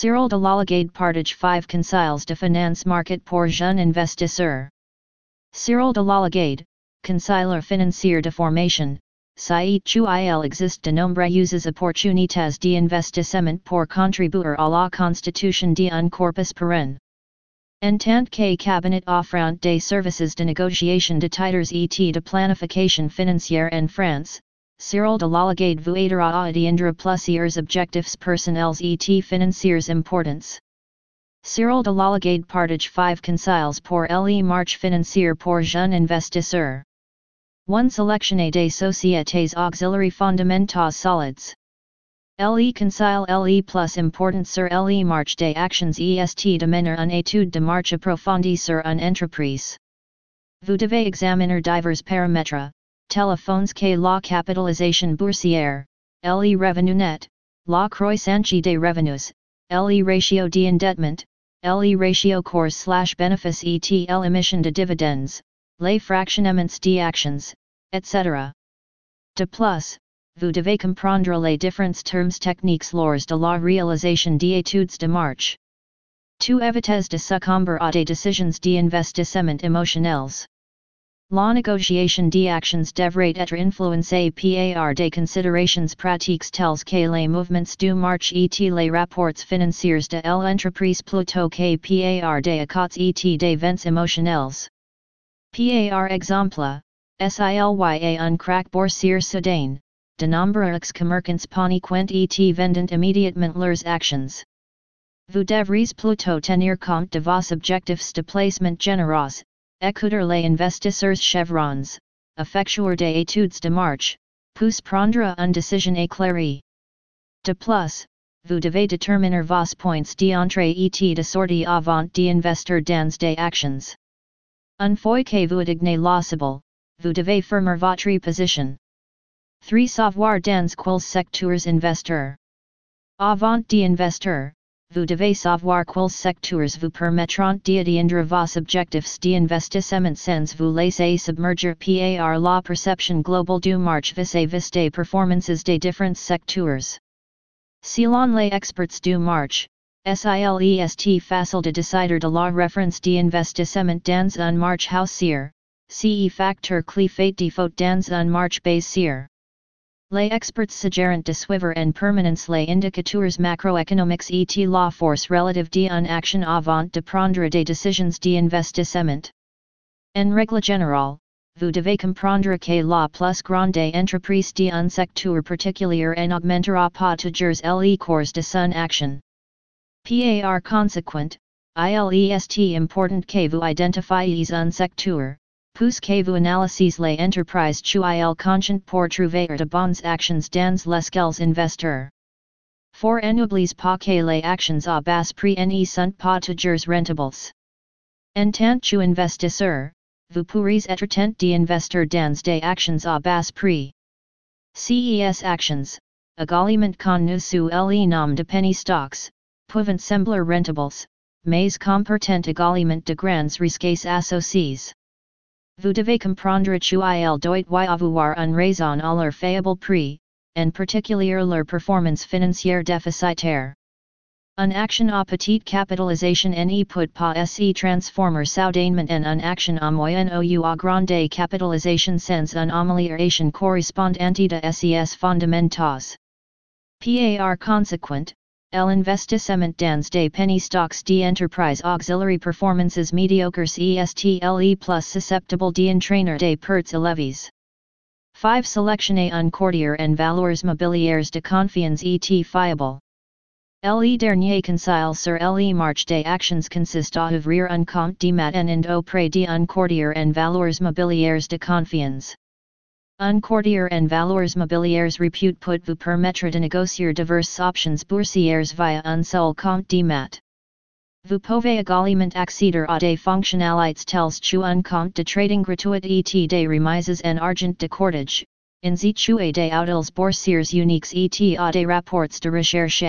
Cyril de partage 5 conseils de finance market pour jeunes investisseurs. Cyril de Lalagade, conseiller financier de formation, Chu il existe de nombreuses opportunités d'investissement pour contribuer à la constitution d'un corpus pérenne. En tant que cabinet offrant des services de négociation de titres et de planification financière en France, Cyril de Lalagade vous aidera à atteindre plusieurs objectifs personnels et financiers importants. Cyril de Lalagade partage 5 conseils pour le marche financier pour jeunes investisseurs. 1 Sélectionner des sociétés auxiliaires fondamentales solides. Le conseil le plus important sur le marche des actions est de mener une étude de marche approfondie sur une entreprise. Vous devez examiner divers paramètres, Téléphones que la capitalisation boursière, le revenu net, la croissance des revenus, le ratio d'endettement, le ratio cours slash bénéfice et l'émission de dividendes, les fractionnements d'actions, etc. De plus, vous devez comprendre les différents termes techniques lors de la réalisation d'études de marche. Tu évites de succomber à des décisions d'investissement émotionnelles. La négociation d'actions devrait être influencée par des considérations pratiques telles que les mouvements du marché et les rapports financiers de l'entreprise plutôt que par des accords et des ventes émotionnelles. Par exemple, SILYA un crack boursier soudain, de nombreux commerçants paniquent et vendent immédiatement leurs actions. Vous devriez plutôt tenir compte de vos objectifs de placement généraux, écouter les investisseurs chevrons, effectuer des études de marche, puis prendre une décision éclairée. De plus, vous devez déterminer vos points d'entrée et de sortie avant d'investir dans des actions. Une fois que vous adignez la cible, vous devez fermer votre position. 3. Savoir dans quels secteurs investir. Avant d'investir, vous devez savoir quels secteurs vous permettront d'atteindre vos objectifs d'investissement sans vous laisser submerger par la perception globale du marché vis-à-vis des performances des différents secteurs. Selon les experts du marché, SILEST facile de décider de la référence d'investissement dans un marché haussier, CE facteur clé fait défaut dans un marché baissier. Les experts suggèrent de suivre en permanence les indicateurs macroéconomiques et la force relative d'une action avant de prendre des décisions d'investissement. En règle générale, vous devez comprendre que la plus grande entreprise d'un secteur particulier en augmentera pas toujours le cours de son action. Par conséquent, il est important que vous identifiez un secteur, que vous analysez les entreprises il conscient pour trouver de bonnes actions dans lesquelles investir. For n'oubliez pas que les actions à bas prix ne sont pas toujours rentables. En tant que investisseur, vous pourrez être tenté d'investir dans des actions à bas prix. CES actions, également connues sous le nom de penny stocks, peuvent sembler rentables, mais comportent également de grands risques associés. Vous devez comprendre qu'il doit y avoir une raison à leur faible prix, en particulier leur performance financière déficitaire. Une action à petite capitalisation ne peut pas se transformer soudainement en une action à moyenne ou à grande capitalisation sans une amélioration correspondante de ses fondamentaux. Par conséquent, L'investissement dans des penny stocks d'entreprise auxiliary performances médiocres est le plus susceptible d'entraîner des pertes élevées. 5. Sélectionner un courtier en valeurs mobilières de confiance et fiable. Le dernier conseil sur le march des actions consiste à ouvrir un compte de en and auprès d'un courtier en valeurs mobilières de confiance. Un courtier en valeurs mobilières repute peut vous permettre de négocier diverses options boursières via un seul compte démat. Vous pouvez également accéder à des fonctionnalités telles que un compte de trading gratuit et des remises en argent de courtage, in situ des outils boursiers uniques et à des rapports de recherche.